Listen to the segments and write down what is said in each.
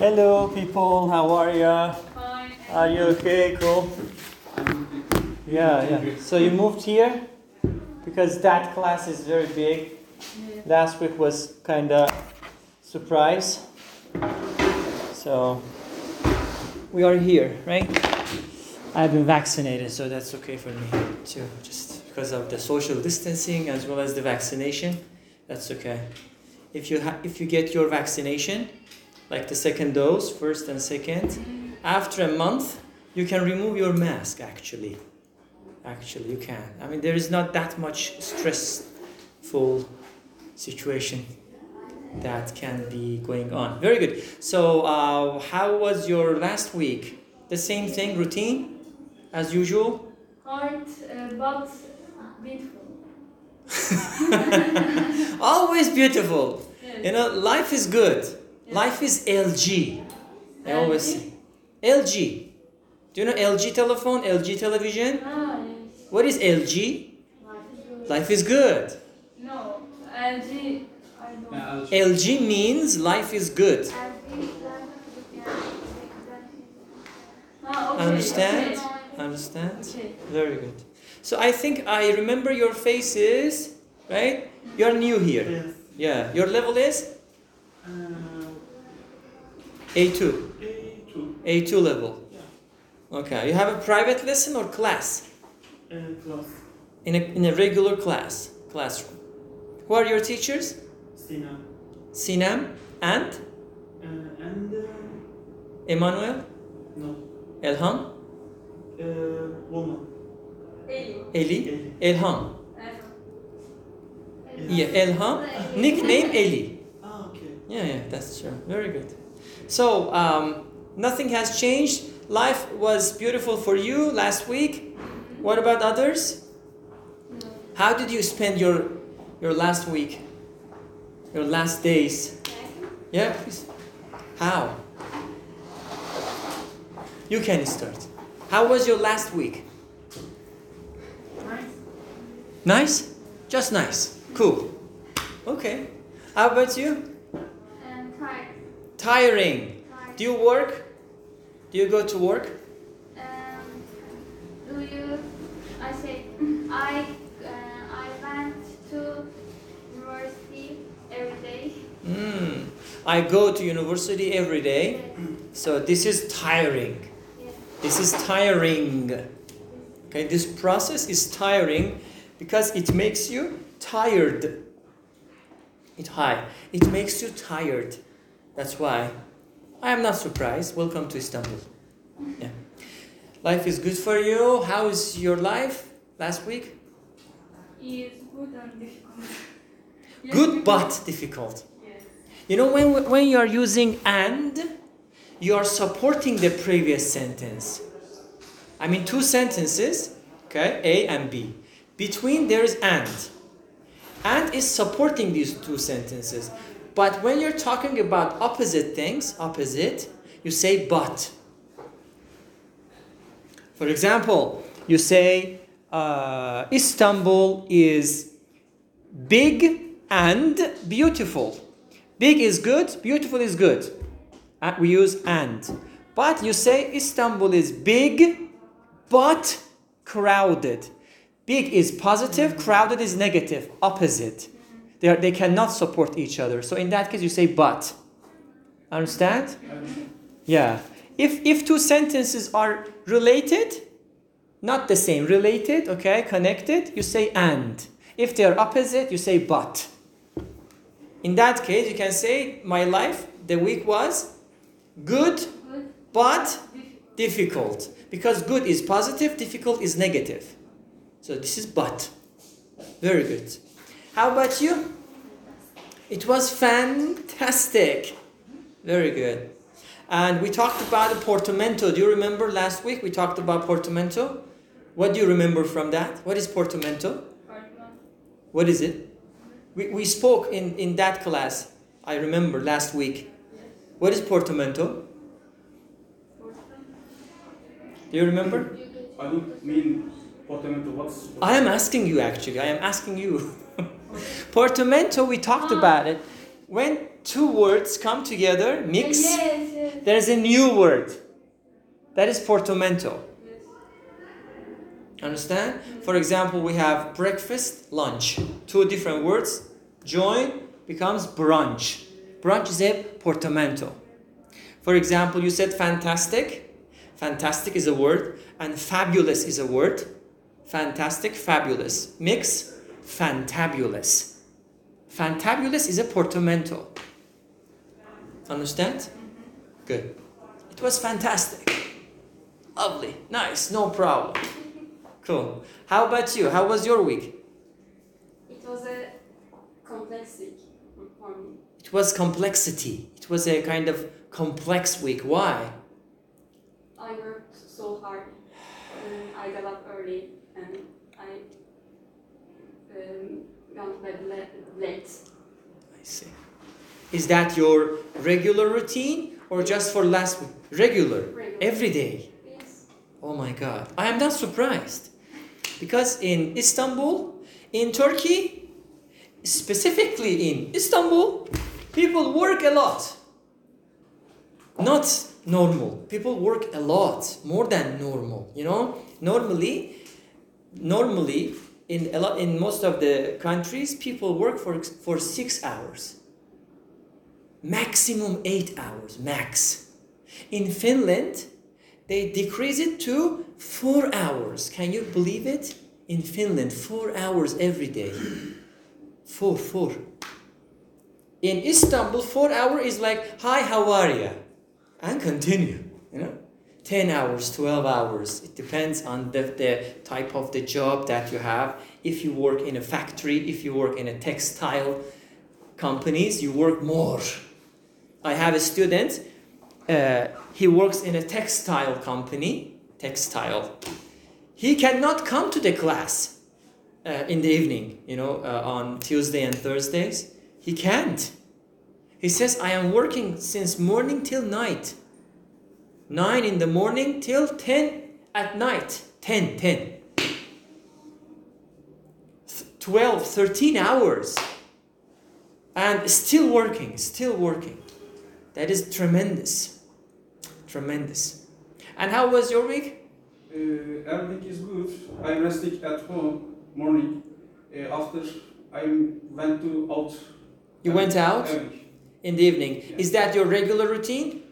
Hello, people. How are you? Fine. Are you okay? Cool. Yeah, yeah. So you moved here because that class is very big. Last week was kind of surprise. So we are here, right? I've been vaccinated, so that's okay for me too. Just because of the social distancing as well as the vaccination, that's okay. If you ha- if you get your vaccination, like the second dose, first and second, after a month, you can remove your mask. Actually, actually, you can. I mean, there is not that much stressful situation that can be going on. Very good. So, uh, how was your last week? The same thing, routine, as usual. Hard, uh, but beautiful. Always beautiful. Yes. You know, life is good. Life is LG. I always say. LG. Do you know LG telephone, LG television? Ah, yes. What is LG? Life is good. Life is good. No, LG, I don't. LG means life is good. Ah, okay. Understand? Okay. Understand? Okay. Very good. So I think I remember your faces, right? You're new here. Yes. Yeah. Your level is Uh, A2. A2 A2 level. Okay. You have a private lesson or class? uh, class In a, in a regular class, classroom. Who are your teachers? Sina Sinem and uh, and uh, Emmanuel, no Elham, uh, woman Eli. Eli, Eli. Elham. Yes. Yeah, Elham. Nickname Eli. Ah okay. Yeah, yeah, that's true. Very good. So, um, nothing has changed. Life was beautiful for you last week. What about others? How did you spend your your last week? Your last days? Yeah, please. How? You can start. How was your last week? Nice. Nice? Just nice. Cool. Okay. How about you? Tiring. Do you work? Do you go to work? Um, do you? I say I uh, I went to university every day. Mm. I go to university every day. So this is tiring. Yes. This is tiring. Okay, this process is tiring because it makes you tired. It high. It makes you tired. That's why I am not surprised. Welcome to Istanbul. Yeah. Life is good for you. How is your life last week? Is good and difficult. Yes, Good but difficult. Yes. You know, when, when you are using and, you are supporting the previous sentence. I mean, two sentences, okay, A and B. Between there is and. And is supporting these two sentences. But when you're talking about opposite things, opposite, you say but. For example, you say uh, Istanbul is big and beautiful. Big is good, beautiful is good. Uh, we use and. But you say Istanbul is big but crowded. Big is positive, crowded is negative, opposite. They, are, they cannot support each other. So in that case, you say but. Understand? Yeah. If, if two sentences are related, not the same, related, okay, connected, you say and. If they are opposite, you say but. In that case, you can say, My life, the week was good Good. but difficult. Because good is positive, difficult is negative. So this is but. Very good. How about you? It was fantastic. Very good. And we talked about a portamento. Do you remember last week we talked about portamento? What do you remember from that? What is portamento? What is it? We, we spoke in, in that class, I remember last week. What is portamento? Do you remember? I don't mean portamento. What's I am asking you actually. I am asking you. portamento, we talked ah. about it. When two words come together, mix, Yes, yes. Yes. There is a new word. That is portamento. Yes. Understand? For example, we have breakfast, lunch. Two different words. Join becomes brunch. Brunch is a portamento. For example, you said fantastic. Fantastic is a word, and fabulous is a word. Fantastic, fabulous. Mix, fantabulous. Fantabulous is a portamento. Understand? Mm-hmm. Good. It was fantastic. Lovely. Nice. No problem. Cool. How about you? How was your week? It was a complex week for me. It was complexity. It was a kind of complex week. Why? I worked so hard. I got up early and I um, gone to bed le- late. I see. Is that your regular routine or just for last week? Regular. Regular. Every day. Yes. Oh my god. I am not surprised. Because in Istanbul, in Turkey, specifically in Istanbul, people work a lot. Not normal. People work a lot, more than normal, you know? Normally, normally in a lot in most of the countries, people work for for 6 hours. Maximum 8 hours, max. In Finland, they decrease it to four hours. Can you believe it? In Finland, four hours every day. Four, four. In Istanbul, four hour is like, hi, how are you? And continue, you know? 10 hours, 12 hours. It depends on the, the type of the job that you have. If you work in a factory, if you work in a textile companies, you work more. I have a student, uh, he works in a textile company, textile. He cannot come to the class uh, in the evening, you know, uh, on Tuesday and Thursdays. He can't. He says, I am working since morning till night. 9 in the morning till 10 at night. 10, 10. 12, 13 hours. And still working, still working. That is tremendous. Tremendous. And how was your week? Uh, everything is good. I rested at home morning. Uh, after I went to out. You went out Evening. in the evening. Is that your regular routine?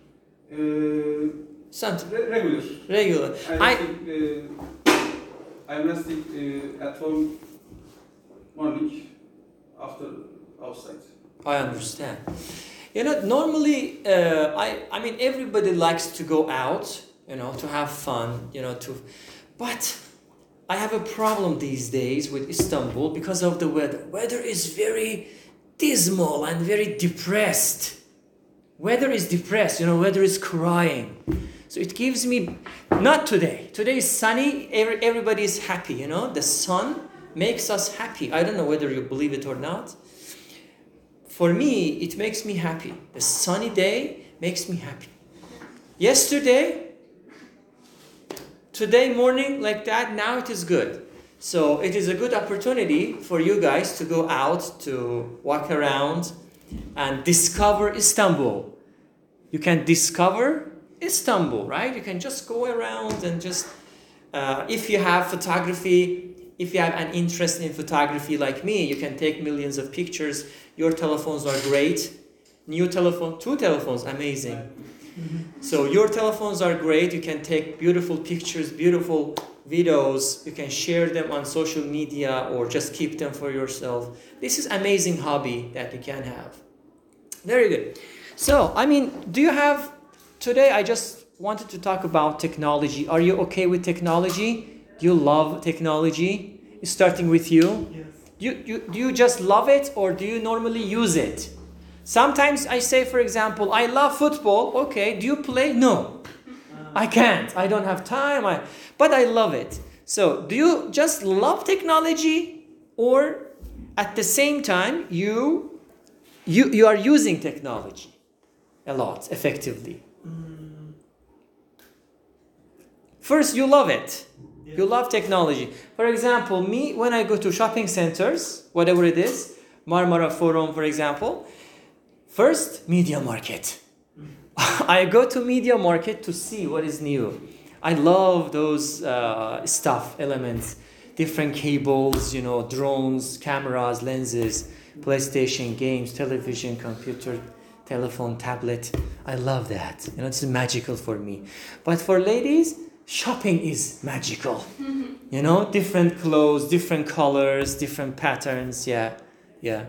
Uh, Something re- regular. regular. I'm I resting, uh, I'm resting uh, at home morning after outside. I understand. You know, normally, uh, I I mean, everybody likes to go out, you know, to have fun, you know, to, but I have a problem these days with Istanbul because of the weather. Weather is very dismal and very depressed. Weather is depressed, you know, weather is crying. So it gives me, not today. Today is sunny, every, everybody is happy, you know. The sun makes us happy. I don't know whether you believe it or not. For me, it makes me happy. The sunny day makes me happy. Yesterday, today morning, like that, now it is good. So it is a good opportunity for you guys to go out to walk around and discover Istanbul. You can discover Istanbul, right? You can just go around and just, uh, if you have photography, if you have an interest in photography like me, you can take millions of pictures. Your telephones are great. New telephone, two telephones, amazing. So your telephones are great. You can take beautiful pictures, beautiful videos. You can share them on social media or just keep them for yourself. This is amazing hobby that you can have. Very good. So, I mean, do you have today I just wanted to talk about technology. Are you okay with technology? Do you love technology? Starting with you. Yes. You, you, do you just love it or do you normally use it? Sometimes I say, for example, I love football. Okay, do you play? No, uh-huh. I can't. I don't have time. I, but I love it. So, do you just love technology or at the same time you, you, you are using technology a lot effectively? Mm, First, you love it. yeah. You love technology. For example, me, when I go to shopping centers, whatever it is, Marmara Forum, for example, first, MediaMarkt. I go to MediaMarkt to see what is new. I love those uh, stuff elements, different cables, you know, drones, cameras, lenses, PlayStation games, television, computer, telephone, tablet. I love that. You know, it's magical for me. But for ladies, shopping is magical. you know, different clothes, different colors, different patterns. Yeah, yeah.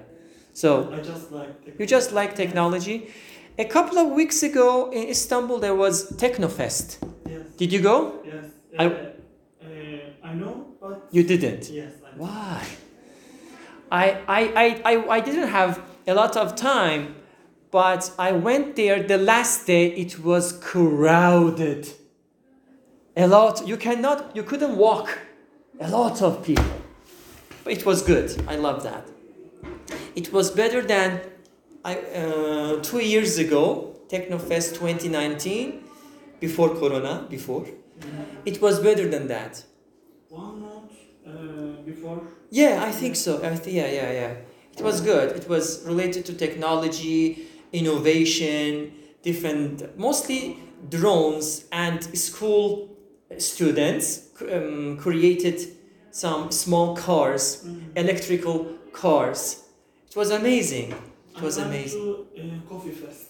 So I just like. you just like technology. A couple of weeks ago in Istanbul, there was Technofest. Yes. Did you go? Yes. I- Uh, uh, I know, but. You didn't. Yes. I Why? I, I, I, I, I didn't have a lot of time, but I went there the last day. It was crowded. A lot. You cannot. You couldn't walk. A lot of people. But it was good. I love that. It was better than I, uh, two years ago, Technofest 2019, before Corona. Before, it was better than that. One month uh, before. Yeah, I think so. I th- yeah, yeah, yeah. It was good. It was related to technology, innovation, different, mostly drones and school students um, created some small cars, electrical cars. It was amazing. It was amazing. To, uh, Coffee Fest.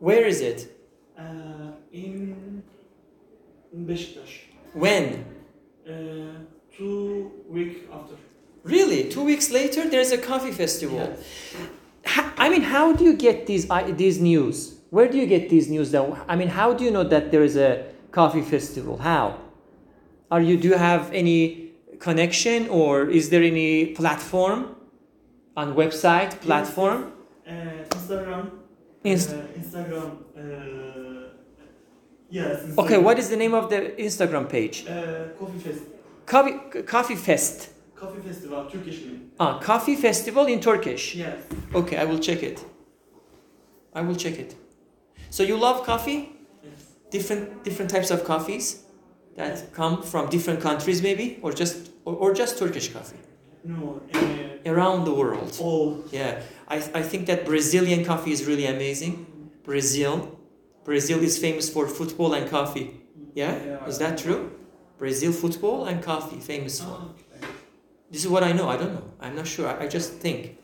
Where is it? Uh, in, in Beşiktaş. When? Uh, two week after. Really? Two weeks later, there's a coffee festival. Yes. I mean, how do you get these these news? Where do you get these news? That I mean, how do you know that there is a coffee festival? How? Are you do you have any connection or is there any platform on website platform? Uh, Instagram. Inst- uh, Instagram. Uh, yes. Instagram. okay, what is the name of the Instagram page? Uh, Coffee Fest. Coffee Coffee Fest. Coffee Festival, Turkish. Ah, Coffee Festival in Turkish. Yes. Okay, I will check it. I will check it. So you love coffee? Yes. different different types of coffees that come from different countries maybe or just or, or just turkish coffee No. Uh, around the world all. yeah I, I think that brazilian coffee is really amazing brazil brazil is famous for football and coffee yeah, Yeah, is that true brazil football and coffee famous for Ah, this is what i know. I don't know. I'm not sure. I, I just think.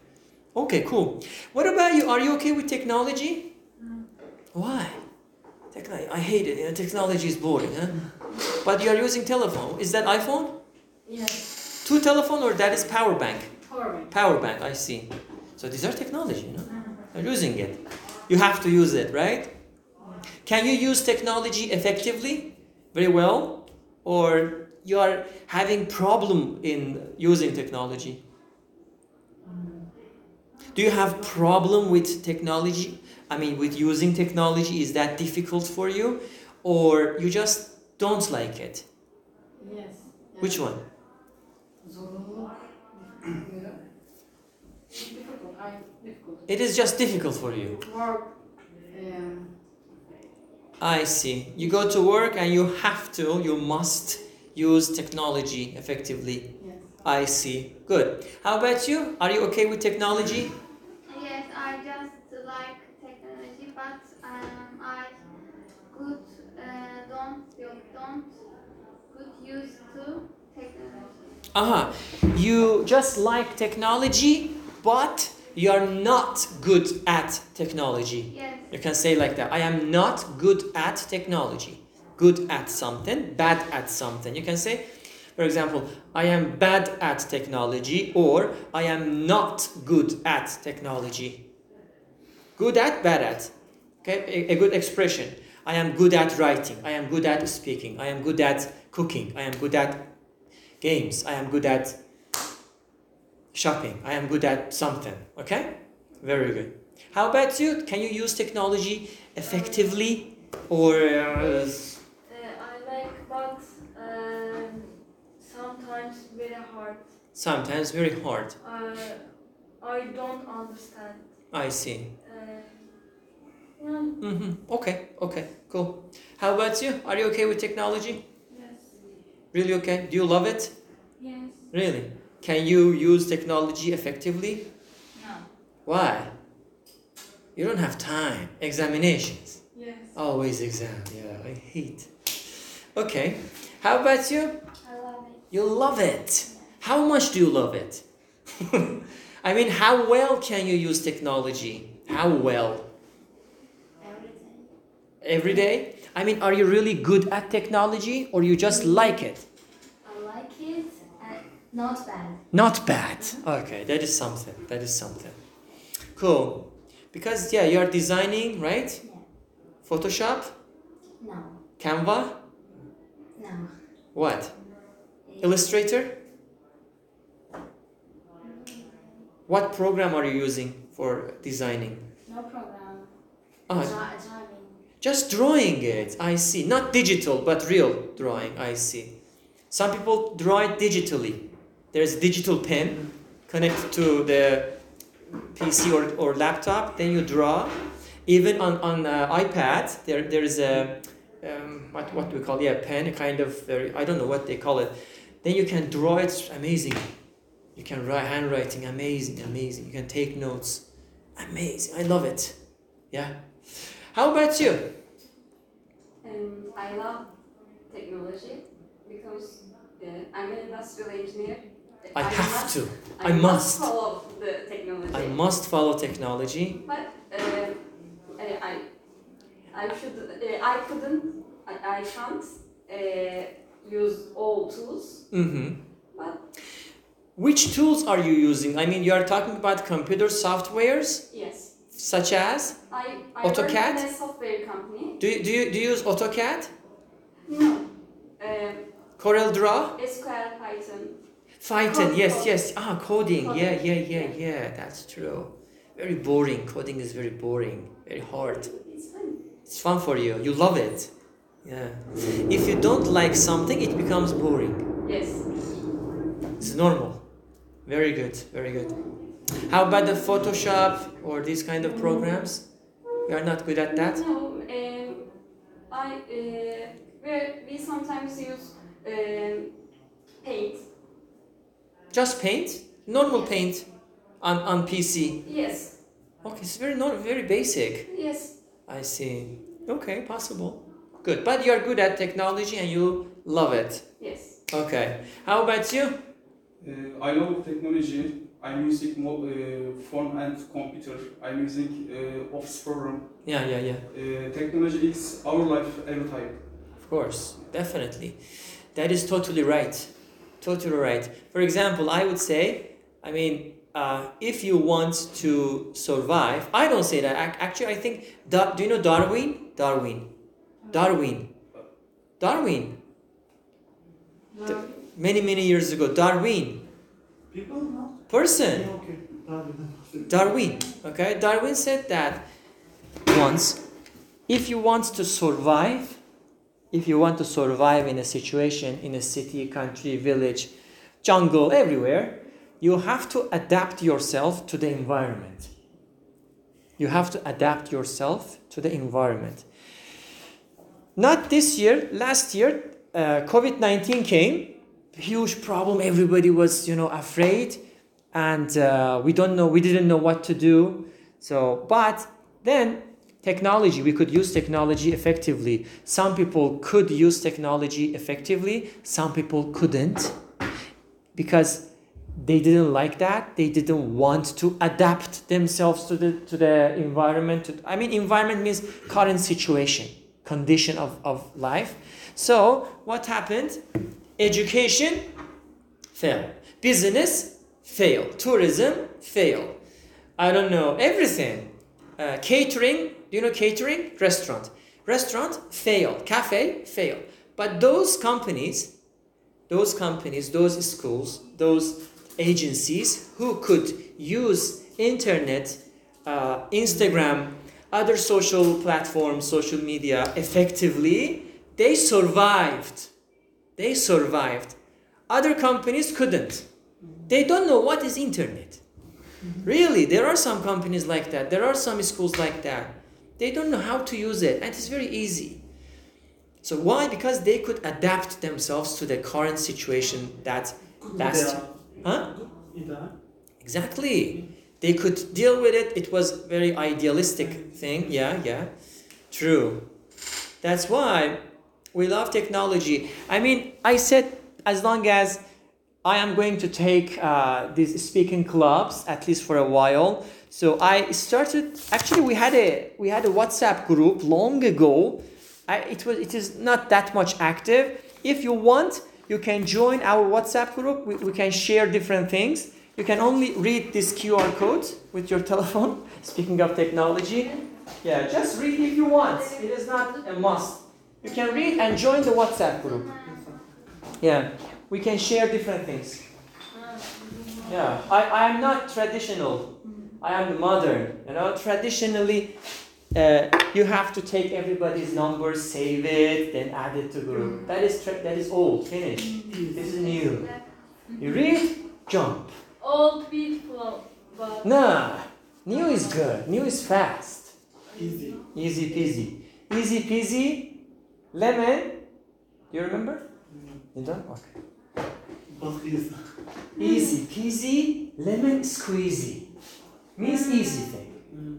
Okay cool. What about you? Are you okay with technology? Mm. Why? Techno- i hate it. You know, technology is boring huh? but you are using telephone. Is that iphone? Yes. two telephone or that is power bank? Power bank. power bank i see. So these are technology you know? Mm-hmm. You're using it. You have to use it right? Can you use technology effectively? Very well? Or you are having problem in using technology do you have problem with technology i mean with using technology is that difficult for you or you just don't like it Yes. which one Zorunluluk. difficult. I difficult. it is just difficult for you Work. Um, I see. You go to work and you have to, you must use technology effectively. yes. I see. Good. How about you? Are you okay with technology? Yes, I just like technology, but um, I good uh, don't don't good use to technology. Aha. You just like technology, but you are not good at technology. Yes, You can say like that. I am not good at technology. Good at something, bad at something. You can say, for example, I am bad at technology or I am not good at technology. Good at, bad at. Okay, a, a good expression. I am good at writing. I am good at speaking. I am good at cooking. I am good at games. I am good at shopping. I am good at something. Okay? Very good. How about you? Can you use technology effectively or uh, sometimes very hard. sometimes very hard? Uh, I don't understand. I see. Uh, yeah, hmm Okay, okay, cool. How about you? Are you okay with technology? yes, Really okay? Do you love it? yes. Really? Can you use technology effectively? No. Why? You don't have time. Examinations. Yes. Always exam. Yeah, I hate. Okay. How about you? I love it. You love it. How much do you love it? I mean, how well can you use technology? How well? Every day? I mean, are you really good at technology or you just like it? I like it and not bad. Not bad. Okay, that is something. That is something. Cool. Because, yeah, you are designing, right? Yeah. Photoshop? No. Canva? No. What? Illustrator? What program are you using for designing? No program. Ah, Dra- driving. just drawing it. I see. Not digital, but real drawing. I see. Some people draw it digitally. There's a digital pen connected to the PC or, or laptop. Then you draw. Even on on uh, iPad, there there is a um, what what do we call it? yeah pen, a kind of very I don't know what they call it. Then you can draw it. Amazing. You can write handwriting. Amazing, amazing. You can take notes. Amazing. I love it. Yeah. How about you? Um, I love technology because uh, I'm an industrial engineer. I have must, to. I, I must. follow the technology. I must follow technology. But uh, uh, I, I should, uh, I couldn't, I, I can't uh, use all tools. hmm But Which tools are you using? I mean, you are talking about computer softwares yes, such as. I, I work AutoCAD? in a software company. Do you, do you, do you use AutoCAD? No, um, Corel Draw? SQL, Python. Python, Code- yes, yes. Ah, coding. Yeah, yeah, yeah, yeah. That's true. Very boring. Coding is very boring. Very hard. It's fun. It's fun for you. You love it. Yeah. If you don't like something, it becomes boring. Yes. It's normal. Very good. Very good. How about the Photoshop or these kind of programs? We are not good at that. No, um, I uh, we, we sometimes use um, paint. Just paint, normal paint on, on PC. Yes, Okay, it's very not very basic. yes, I see. Okay, possible. Good, but you are good at technology and you love it. yes. Okay. How about you? Uh, I love technology. I'm using mo- uh, phone and computer. I'm using uh, Office program. Yeah, yeah, yeah. Uh, technology is our life every time. Of course, definitely. That is totally right. Totally right. For example, I would say, I mean, uh, if you want to survive, I don't say that. Actually, I think, do you know Darwin? Darwin. Darwin. Darwin. No. Many, many years ago. Darwin. People? Person. Yeah, okay. Darwin. Darwin. Okay, Darwin said that once if you want to survive, if you want to survive in a situation in a city, country, village, jungle, everywhere, you have to adapt yourself to the environment. You have to adapt yourself to the environment. Not this year, last year, uh, COVID 19 came, huge problem, everybody was, you know, afraid. And uh, we don't know we didn't know what to do. So but then technology we could use technology effectively. Some people could use technology effectively. Some people couldn't because they didn't like that. They didn't want to adapt themselves to the to the environment. I mean environment means current situation condition of, of life so what happened education fail business fail. Tourism, fail. I don't know, everything. Uh, catering, do you know catering? Restaurant. Restaurant, fail. Cafe, fail. But those companies, those companies, those schools, those agencies who could use internet, uh, Instagram, other social platforms, social media effectively, they survived. They survived. Other companies couldn't. They don't know what is internet. Really there are some companies like that. There are some schools like that. They don't know how to use it and it's very easy. So why? Because they could adapt themselves to the current situation that last huh? Exactly they could deal with it. It was very idealistic thing. Yeah, yeah. True. That's why we love technology. I mean, I said as long as I am going to take uh, these speaking clubs at least for a while. So I started. Actually, we had a we had a WhatsApp group long ago. I, it was it is not that much active. If you want, you can join our WhatsApp group. We, we can share different things. You can only read this QR code with your telephone. Speaking of technology, yeah, just read if you want. It is not a must. You can read and join the WhatsApp group. Yeah, we can share different things. Yeah, I, I am not traditional. I am modern. You know, traditionally, uh, you have to take everybody's number, save it, then add it to group. That is tra- that is old, finished. This is new. You read, jump. Old people, but Nah, new is good. New is fast. Easy. Easy peasy. Easy peasy. Lemon. Do you remember? You don't? Okay. Easy peasy, lemon squeezy. Means easy thing. Mm.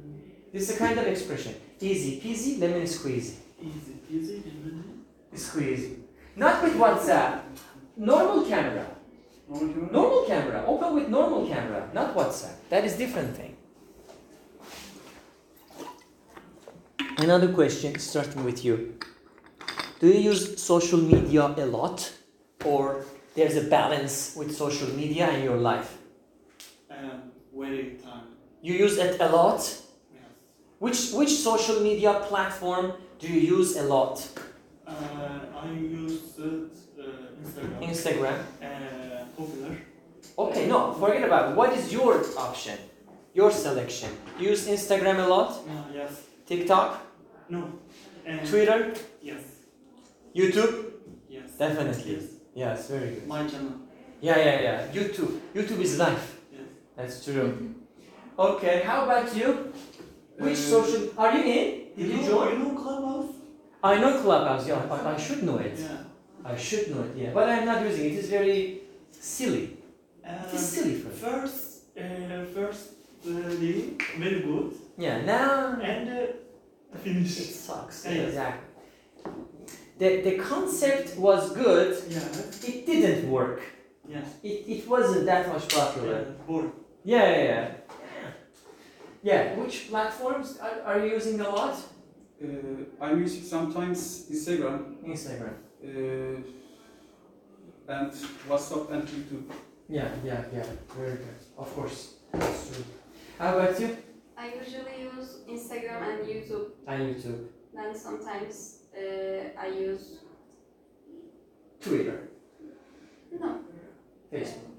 This is a kind of expression. Easy peasy, lemon squeezy. easy, easy, lemon. Squeeze. Not with WhatsApp. Normal camera. Normal camera? Normal camera. Open with normal camera, not WhatsApp. That is different thing. Another question starting with you. Do you use social media a lot or there's a balance with social media in your life? Um, very time. You use it a lot? Yes. Which which social media platform do you use a lot? Uh, I use it, uh, Instagram. Instagram. Uh, popular. Okay, no, forget about it. What is your option? Your selection. You use Instagram a lot? Uh, yes. TikTok? No. Uh, Twitter? Yes. YouTube? Yes. Definitely. Yes. Yes, very good. My channel. Yeah, yeah, yeah. YouTube. YouTube is life. Yes. That's true. Okay, how about you? Which Uh, social are you in? Did you join? You know Clubhouse? I know Clubhouse, yeah. I, I should know it. Yeah. I should know it, yeah. But I'm not using it. It is very silly. It is Uh, silly for me. first, uh, first uh, day, very good. Yeah, now And uh, finish. it sucks. Yeah. Exactly. The, the concept was good, Yeah. it didn't work. Yes. It, it wasn't that much Yeah. popular. Bored. Yeah, yeah, yeah. Yeah, which platforms are, are you using a lot? Uh, I'm using sometimes Instagram Instagram. uh, and WhatsApp and YouTube. Yeah, yeah, yeah. Very good. Of course. That's true. How about you? I usually use Instagram and YouTube. On YouTube. Then sometimes uh, I use Twitter. no Facebook.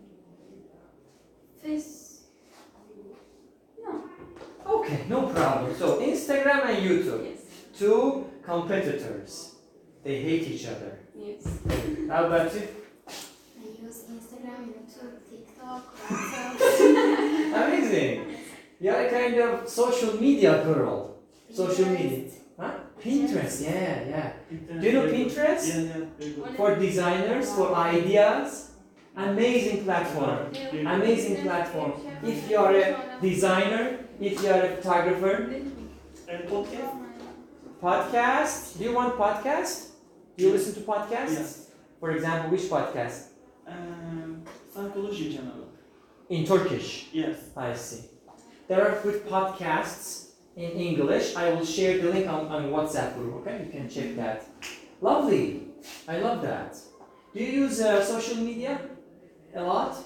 Face. No. Okay, no problem. So Instagram and YouTube. Yes. Two competitors. They hate each other. Yes. How about you? I use Instagram, YouTube, TikTok, WhatsApp. Amazing. You're a kind of social media girl. Social media. Huh? Pinterest, yeah, yeah. Pinterest Do you know. Pinterest? Yeah, yeah, very good. For designers, for ideas. Amazing platform. Amazing platform. If you are a designer, if you are a photographer, And podcast? podcast. Do you want podcast? Do you listen to podcasts? Yes. For example, which podcast? Um, psychology channel. In Turkish. Yes. I see. There are good podcasts in English. I will share the link on, on WhatsApp group, okay? You can check that. Lovely. I love that. Do you use uh, social media? A lot?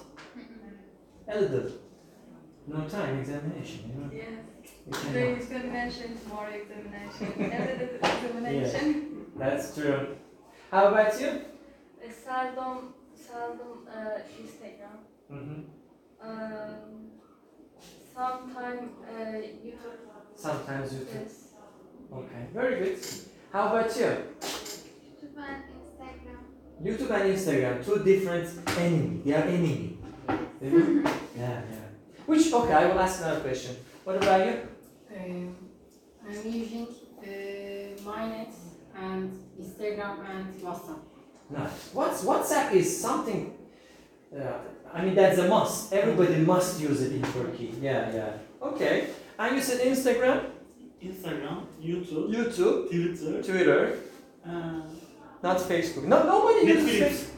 A little. No time, examination, you know? Yes. You Today cannot. examination, tomorrow examination, every day examination. That's true. How about you? Uh, Seldom, seldom uh, Instagram. Mm-hmm. Um, sometime uh, YouTube. Sometimes you can. Yes. Okay, very good. How about you? YouTube and Instagram. YouTube and Instagram, two different enemy. They are enemy. You know? yeah, yeah. Which okay, I will ask another question. What about you? Um, I'm using uh, Mynet and Instagram and WhatsApp. Nice. What's WhatsApp is something Yeah. I mean, that's a must. Everybody must use it in Turkey. Yeah, yeah. Okay. And you said Instagram, Instagram, YouTube, YouTube, Twitter, Twitter, uh, not Facebook. No, nobody uses Netflix. Facebook.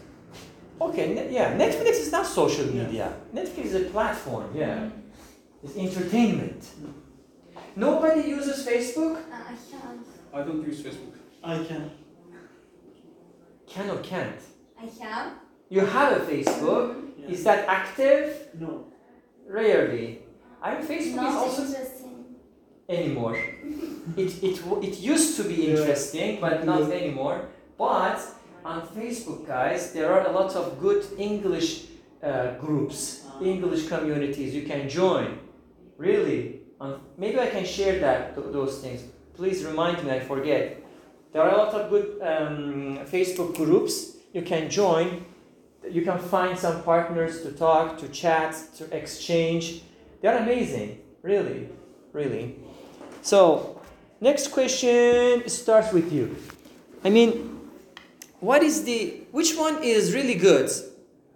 Okay, ne- yeah. Netflix is not social media. Netflix is a platform. Yeah, it's entertainment. Nobody uses Facebook. Uh, I can't. I don't use Facebook. I can. Can or can't? I can. You have a Facebook. Yeah. Is that active? No. Rarely. I mean, Facebook is Not also interesting. anymore. it, it, it used to be Yeah. interesting, but not anymore. But on Facebook, guys, there are a lot of good English uh, groups, English communities you can join. Really. Um, maybe I can share that th- those things. Please remind me, I forget. There are a lot of good um, Facebook groups you can join. You can find some partners to talk, to chat, to exchange. They're amazing, really, really. So, next question starts with you. I mean, what is the which one is really good?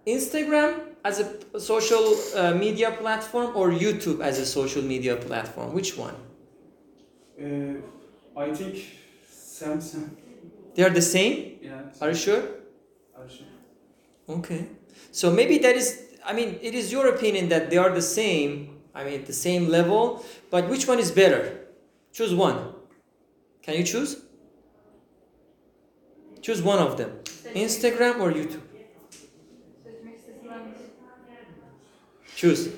Instagram as a social uh, media platform or YouTube as a social media platform? Which one? Uh, I think Samsung. They are the same? Yeah. Are you sure? Okay. So maybe that is I mean, it is your opinion that they are the same, I mean, at the same level, but which one is better? Choose one. Can you choose? Choose one of them. Instagram or YouTube? Choose.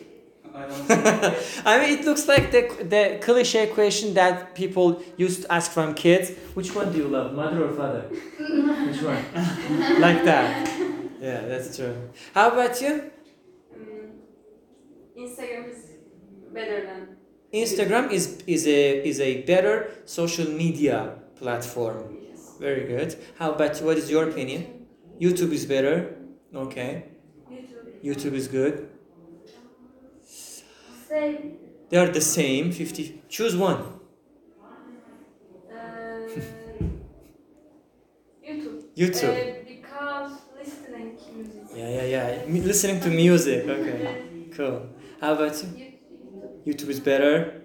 I mean, it looks like the, the cliche question that people used to ask from kids. Which one do you love, mother or father? Which one? like that. Yeah, that's true. How about you? Um, Instagram is better than Instagram is, is, a, is a better social media platform. yes. Very good. How about? What is your opinion? YouTube is better. Okay. YouTube. YouTube is good. Same. They are the same. 50. Choose one. Uh, YouTube. YouTube. Uh, because listening music. Yeah, yeah, yeah. M- listening to music. Okay. Cool. How about you? YouTube. Is better.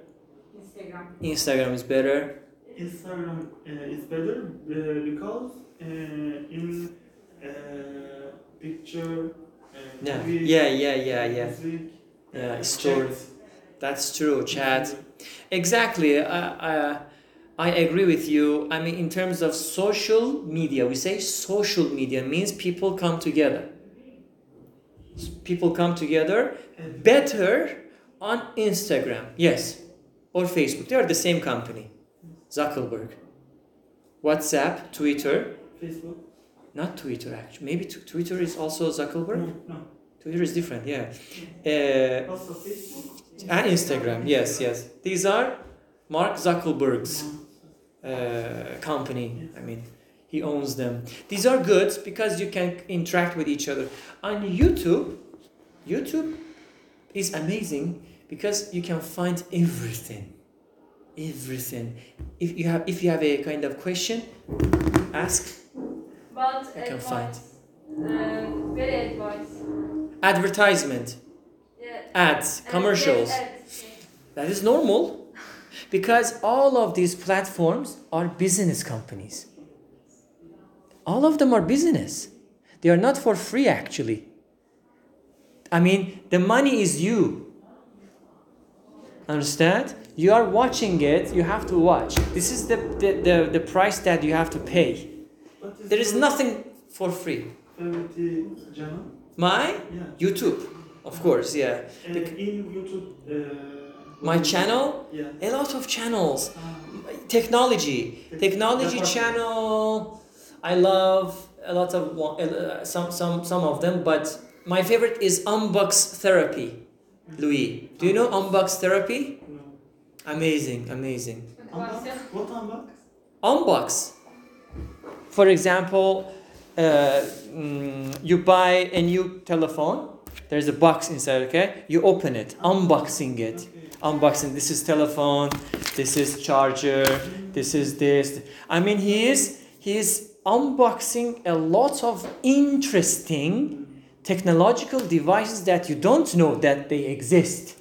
Instagram. Instagram is better. Instagram uh, is better uh, because uh, in uh, picture, uh, Yeah. Yeah, yeah, yeah, yeah. music, Yeah, story. That's true. Chat. Exactly. I, I, I agree with you. I mean, in terms of social media, we say social media means people come together. People come together better on Instagram. Yes. Or Facebook. They are the same company. Zuckerberg. WhatsApp, Twitter. Facebook. Not Twitter, actually. Maybe t- Twitter is also Zuckerberg. No, no. Twitter is different, yeah. Uh, Also Facebook. and Instagram, yes, yes. These are Mark Zuckerberg's uh, company. I mean, he owns them. These are good because you can interact with each other. On YouTube, YouTube is amazing because you can find everything. Everything. If you have if you have a kind of question, ask. But I can advice. find. Uh, very advice. Advertisement, Yeah. ads, commercials. ads. That is normal because all of these platforms are business companies. All of them are business. They are not for free actually. I mean, the money is you. Understand? You are watching it, you have to watch. This is the, the, the, the price that you have to pay. Is There is nothing for free. My Yeah. YouTube, of course, yeah. Uh, in YouTube. Uh, My channel, Yeah. a lot of channels. Ah, technology technology channel i love a lot of uh, some some some of them but my favorite is unbox therapy Lewis do you know unbox therapy no. amazing amazing Motivasyon. What unbox? unbox for example uh, mm, you buy a new telephone there's a box inside okay you open it unboxing it Okay. unboxing this is telephone this is charger this is this i mean he is he is unboxing a lot of interesting technological devices that you don't know that they exist.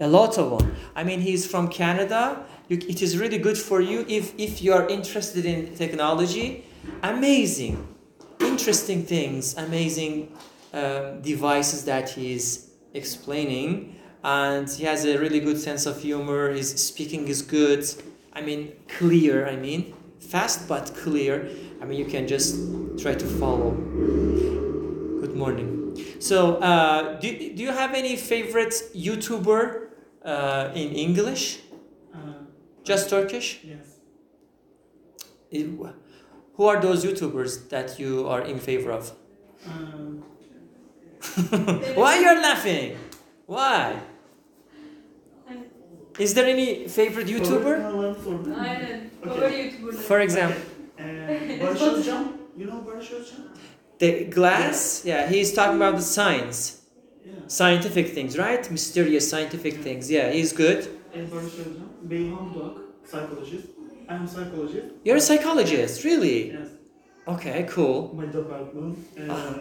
A lot of them. I mean, he's from Canada. It is really good for you if, if you are interested in technology. Amazing, interesting things, amazing um, devices that he's explaining. And he has a really good sense of humor. His speaking is good. I mean, clear. I mean, fast but clear. I mean, you can just try to follow. Good morning. So, uh, do, do you have any favorite YouTuber uh, in English? Uh, Just Turkish? yes. I- Who are those YouTubers that you are in favor of? Um, Why you're laughing? Why? Is there any favorite YouTuber? Sorry, for- Aynen. Okay. Favori YouTuber'ları. For example, Uh, Barış Özcan. You know Barış Özcan? the glass. Yeah, he's talking about the science, Yeah. scientific things, right? Mysterious scientific things. Yeah, he's good. Uh, Barış Özcan. Beyhan Budak, psychologist. I'm psychologist. You're a psychologist, really? Yes. Okay, cool. My department. Uh, Ah.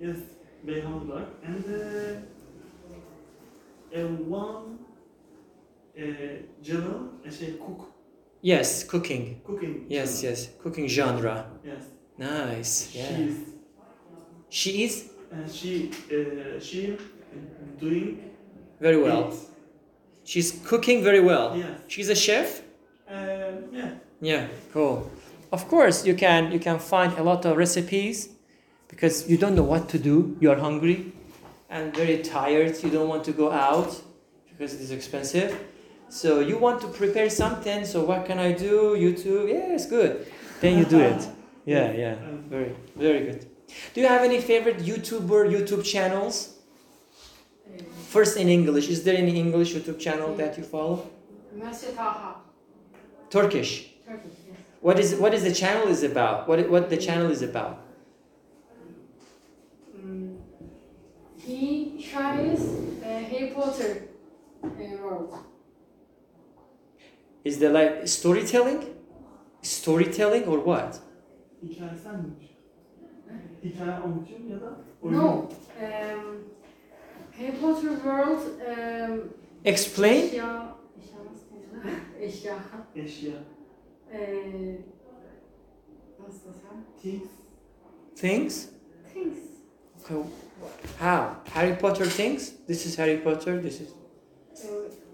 Yes, Beyhan Budak. And uh, uh, one uh, channel, uh, şey, cook, Yes, cooking. cooking. Yes, channel. yes, cooking genre. Yes. Nice. Yeah. She is She is and she uh, she doing very well. it. She's cooking very well. Yes. She's a chef. Uh, yeah. Yeah, cool. Of course, you can you can find a lot of recipes because you don't know what to do. You are hungry and very tired. You don't want to go out because it is expensive. So you want to prepare something. So what can I do? YouTube. Yeah, it's good. Then you do it. Yeah, yeah. Very, very good. Do you have any favorite YouTuber YouTube channels? First in English. Is there any English YouTube channel that you follow? Turkish. Turkish, yes. What is what is the channel is about? What what the channel is about? Mm, he tries uh, Harry Potter uh, world. Is there like storytelling? Storytelling or what? Hikaye miymiş? Hikaye anlatıyor ya da oyun No. Um, Harry Potter world um, Explain. eşya eşya nasıl deniyor? eşya Eşya. Ee, nasıl desem? Things. Things? Things. Okay. How? Harry Potter things? This is Harry Potter. This is. Uh,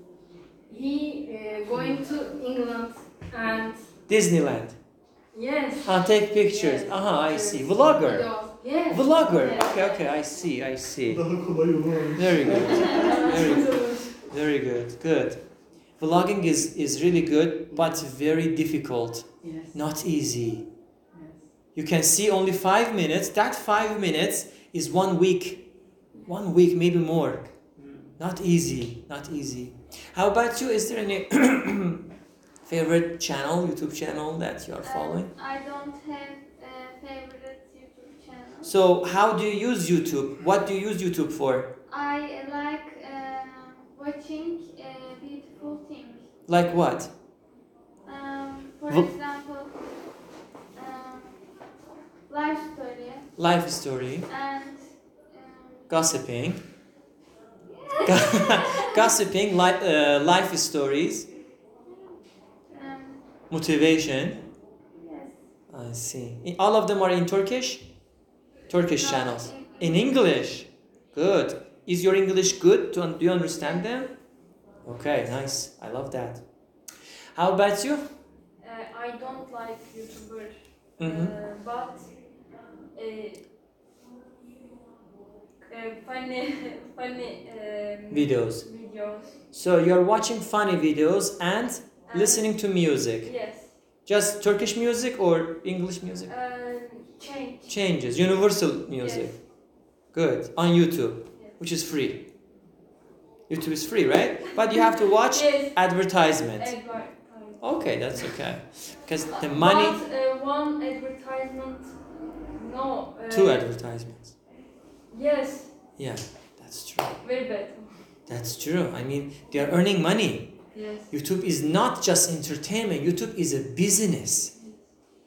he uh, going to England and Disneyland. yes. Ah, take pictures. Yes. Uh-huh, I see. Vlogger. Yes. Vlogger. Yes. Okay, okay, I see, I see. Daha kolay yolu. Very good. Very good. Very good. Good. Vlogging is, is really good, but very difficult. Yes. Not easy. Yes. You can see only five minutes. That five minutes is one week. One week, maybe more. Not easy. Not easy. How about you? Is there any favorite channel, YouTube channel that you are following? Um, I don't have a favorite YouTube channel. So, how do you use YouTube? What do you use YouTube for? I like um, watching uh, beautiful things. Like what? Um, for example, um, life story Life story, and um, gossiping, gossiping, li- uh, life stories, um, motivation. yes. I see. All of them are in Turkish? Turkish No, channels. in- English? Good. Is your English good? Do you understand them? Okay, nice. I love that. How about you? Uh, I don't like YouTuber, Mhm. uh, but uh, funny, funny um, Videos. videos. So you're watching funny videos and And- listening to music. Yes. Just Turkish music or English music? Uh, change. Changes. Universal music. Yes. Good. On YouTube, Yes. which is free. YouTube is free, right? But you have to watch Yes. advertisement. Advertisement. Okay, that's okay. Because the money. But uh, one advertisement. No. Uh, Two advertisements. Yes. Yeah, that's true. Very bad. That's true. I mean, they are earning money. Yes. YouTube is not just entertainment, YouTube is a business.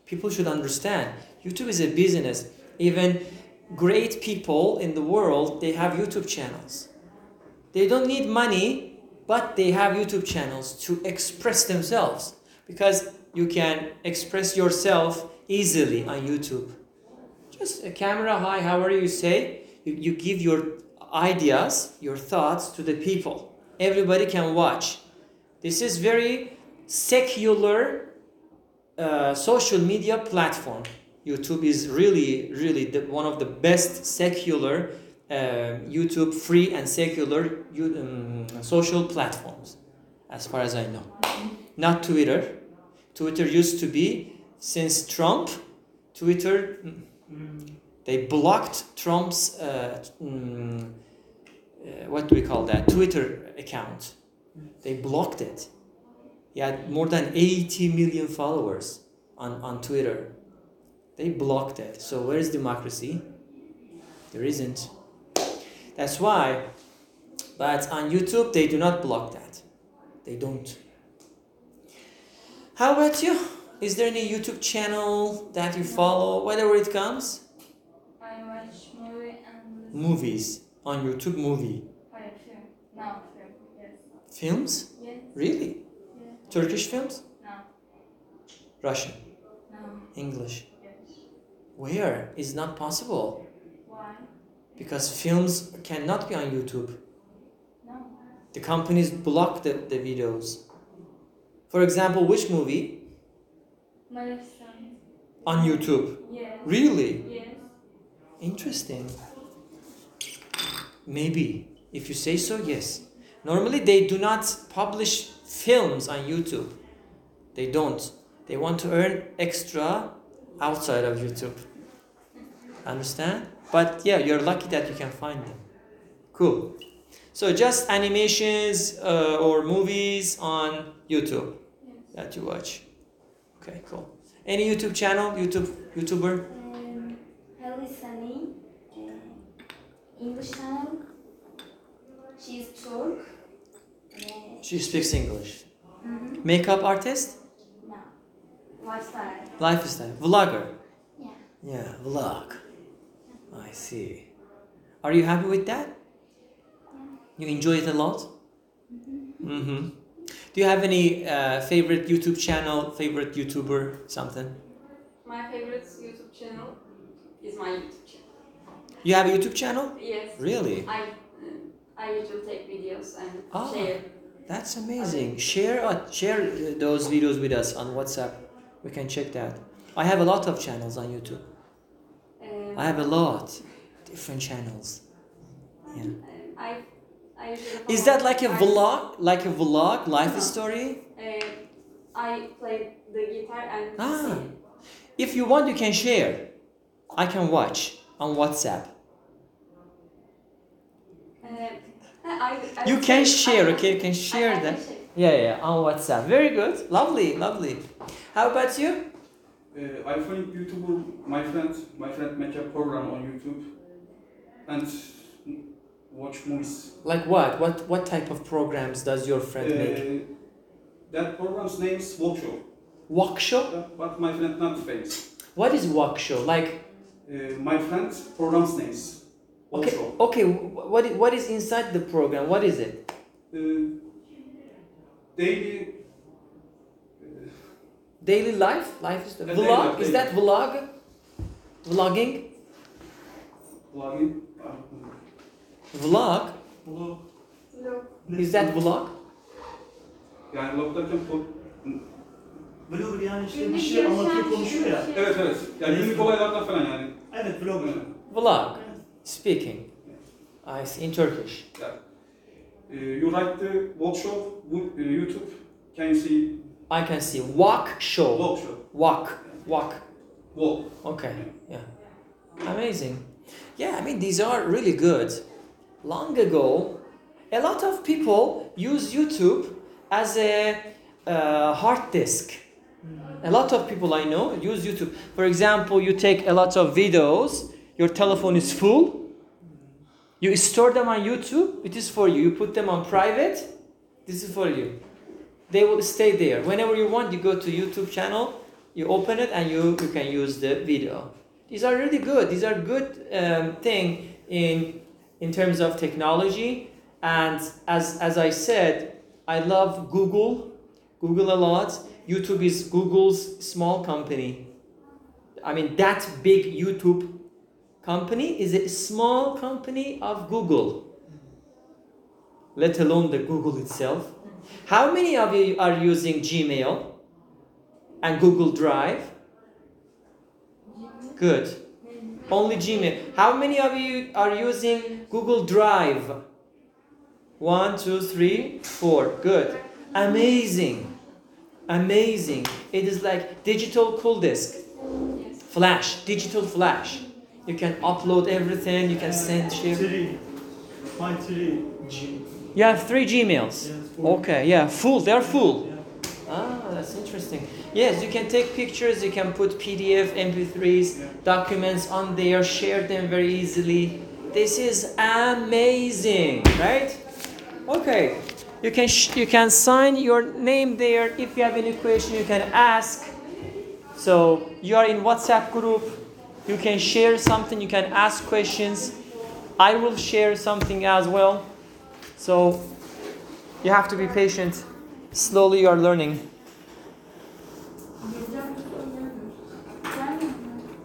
People should understand. YouTube is a business. Even great people in the world, they have YouTube channels. They don't need money, but they have YouTube channels to express themselves because you can express yourself easily on YouTube. Just a camera, hi, how are you? You say, you, you give your ideas, your thoughts to the people. Everybody can watch. This is very secular uh, social media platform. YouTube is really, really the, one of the best secular uh, YouTube free and secular um, social platforms, as far as I know. Not Twitter. Twitter used to be since Trump. Twitter, mm. They blocked Trump's uh, mm, uh, what do we call that Twitter account. They blocked it. He had more than 80 million followers on, on Twitter. They blocked it. So where is democracy? There isn't. That's why. But on YouTube, they do not block that. They don't. How about you? Is there any YouTube channel that you follow, whatever it comes? I watch movie and listen. Movies on YouTube, movie. Oh, Hayır, film. No, film. Yes. Films? Yes. Really? Yeah. Turkish films? No. Russian? No. English? Yes. Where? Is not possible. Why? Because films cannot be on YouTube. No. The companies block the, the videos. For example, which movie? On YouTube. Yes. Really? Yes. Interesting. Maybe. If you say so, yes. Normally, they do not publish films on YouTube. They don't. They want to earn extra outside of YouTube. Understand? But yeah, you're lucky that you can find them. Cool. So just animations uh, or movies on YouTube Yes. that you watch. Okay, cool. Any YouTube channel? YouTube YouTuber? Um, Hello Sunny, English channel. She's Turk. She speaks English. mhm. Makeup artist? No. Lifestyle. Lifestyle. Vlogger? Yeah. Yeah, vlog. I see. Are you happy with that? You enjoy it a lot? Mm-hmm. Do you have any uh, favorite YouTube channel, favorite YouTuber, something? My favorite YouTube channel is my YouTube channel. You have a YouTube channel? Yes. Really? I uh, I usually take videos and Ah. share. That's amazing. Share uh, share those videos with us on WhatsApp. We can check that. I have a lot of channels on YouTube. Um, I have a lot different channels. Yeah. I I usually Is that like a vlog? Like a vlog, life No. story? Uh, I play the guitar and Ah. sing. If you want, you can share. I can watch on WhatsApp. Uh, I, I You can share, okay? You can share I, I that. Share. Yeah, yeah, on WhatsApp. Very good. Lovely, lovely. How about you? Uh, I find YouTuber, my friend, my friend make a program on YouTube and watch movies. Like what? What what type of programs does your friend make? Uh, that program's name is Walk Show, Walk show? uh, but my friend not famous. What is walk show? Like my friend program's name is Walk okay, Show. okay. wh- What i- what is inside the program? What is it? Uh, daily Daily life? Life is the Uh, daily vlog? life, Is daily. that vlog? Vlogging? vlogging. uh, Vlog? Vlog. Is that vlog? Yani vlog derken Vlogger yani işte bir Günlük şey anlatıyor konuşuyor ya. şey. Evet evet. Yani günlük olaylardan falan yani. Evet vlogger. Evet. Vlog. Speaking. I see. In Turkish. Uh, you like the walk show, wo- uh, YouTube, can you see I can see walk show. walk show? Walk. Walk. Walk. Okay. Yeah. Amazing. Yeah, I mean, these are really good. Long ago, a lot of people use YouTube as a uh, hard disk. A lot of people I know use YouTube. For example, you take a lot of videos, your telephone is full, you store them on YouTube, it is for you. You put them on private, this is for you. They will stay there. Whenever you want, you go to YouTube channel, you open it and you, you can use the video. these are really good. These are good um, thing in in terms of technology. And as as I said, I love Google, Google a lot. YouTube is Google's small company. I mean, that big YouTube company is a small company of Google, let alone the Google itself. How many of you are using Gmail and Google Drive? Good. Only Gmail. How many of you are using Google Drive? One, two, three, four. Good. Amazing. Amazing. It is like digital cool disk. Flash, digital flash. You can upload everything, you can send, share. Three. My three G. You have three Gmails. Yes. Okay, yeah, full. They're full. Yeah. Ah, that's interesting. Yes, you can take pictures, you can put PDF, MP3s, Yeah. documents on there, share them very easily. This is amazing, right? Okay, you can sh- you can sign your name there. If you have any question, you can ask. So you are in WhatsApp group. You can share something. You can ask questions. I will share something as well. So you have to be patient. Slowly, you are learning.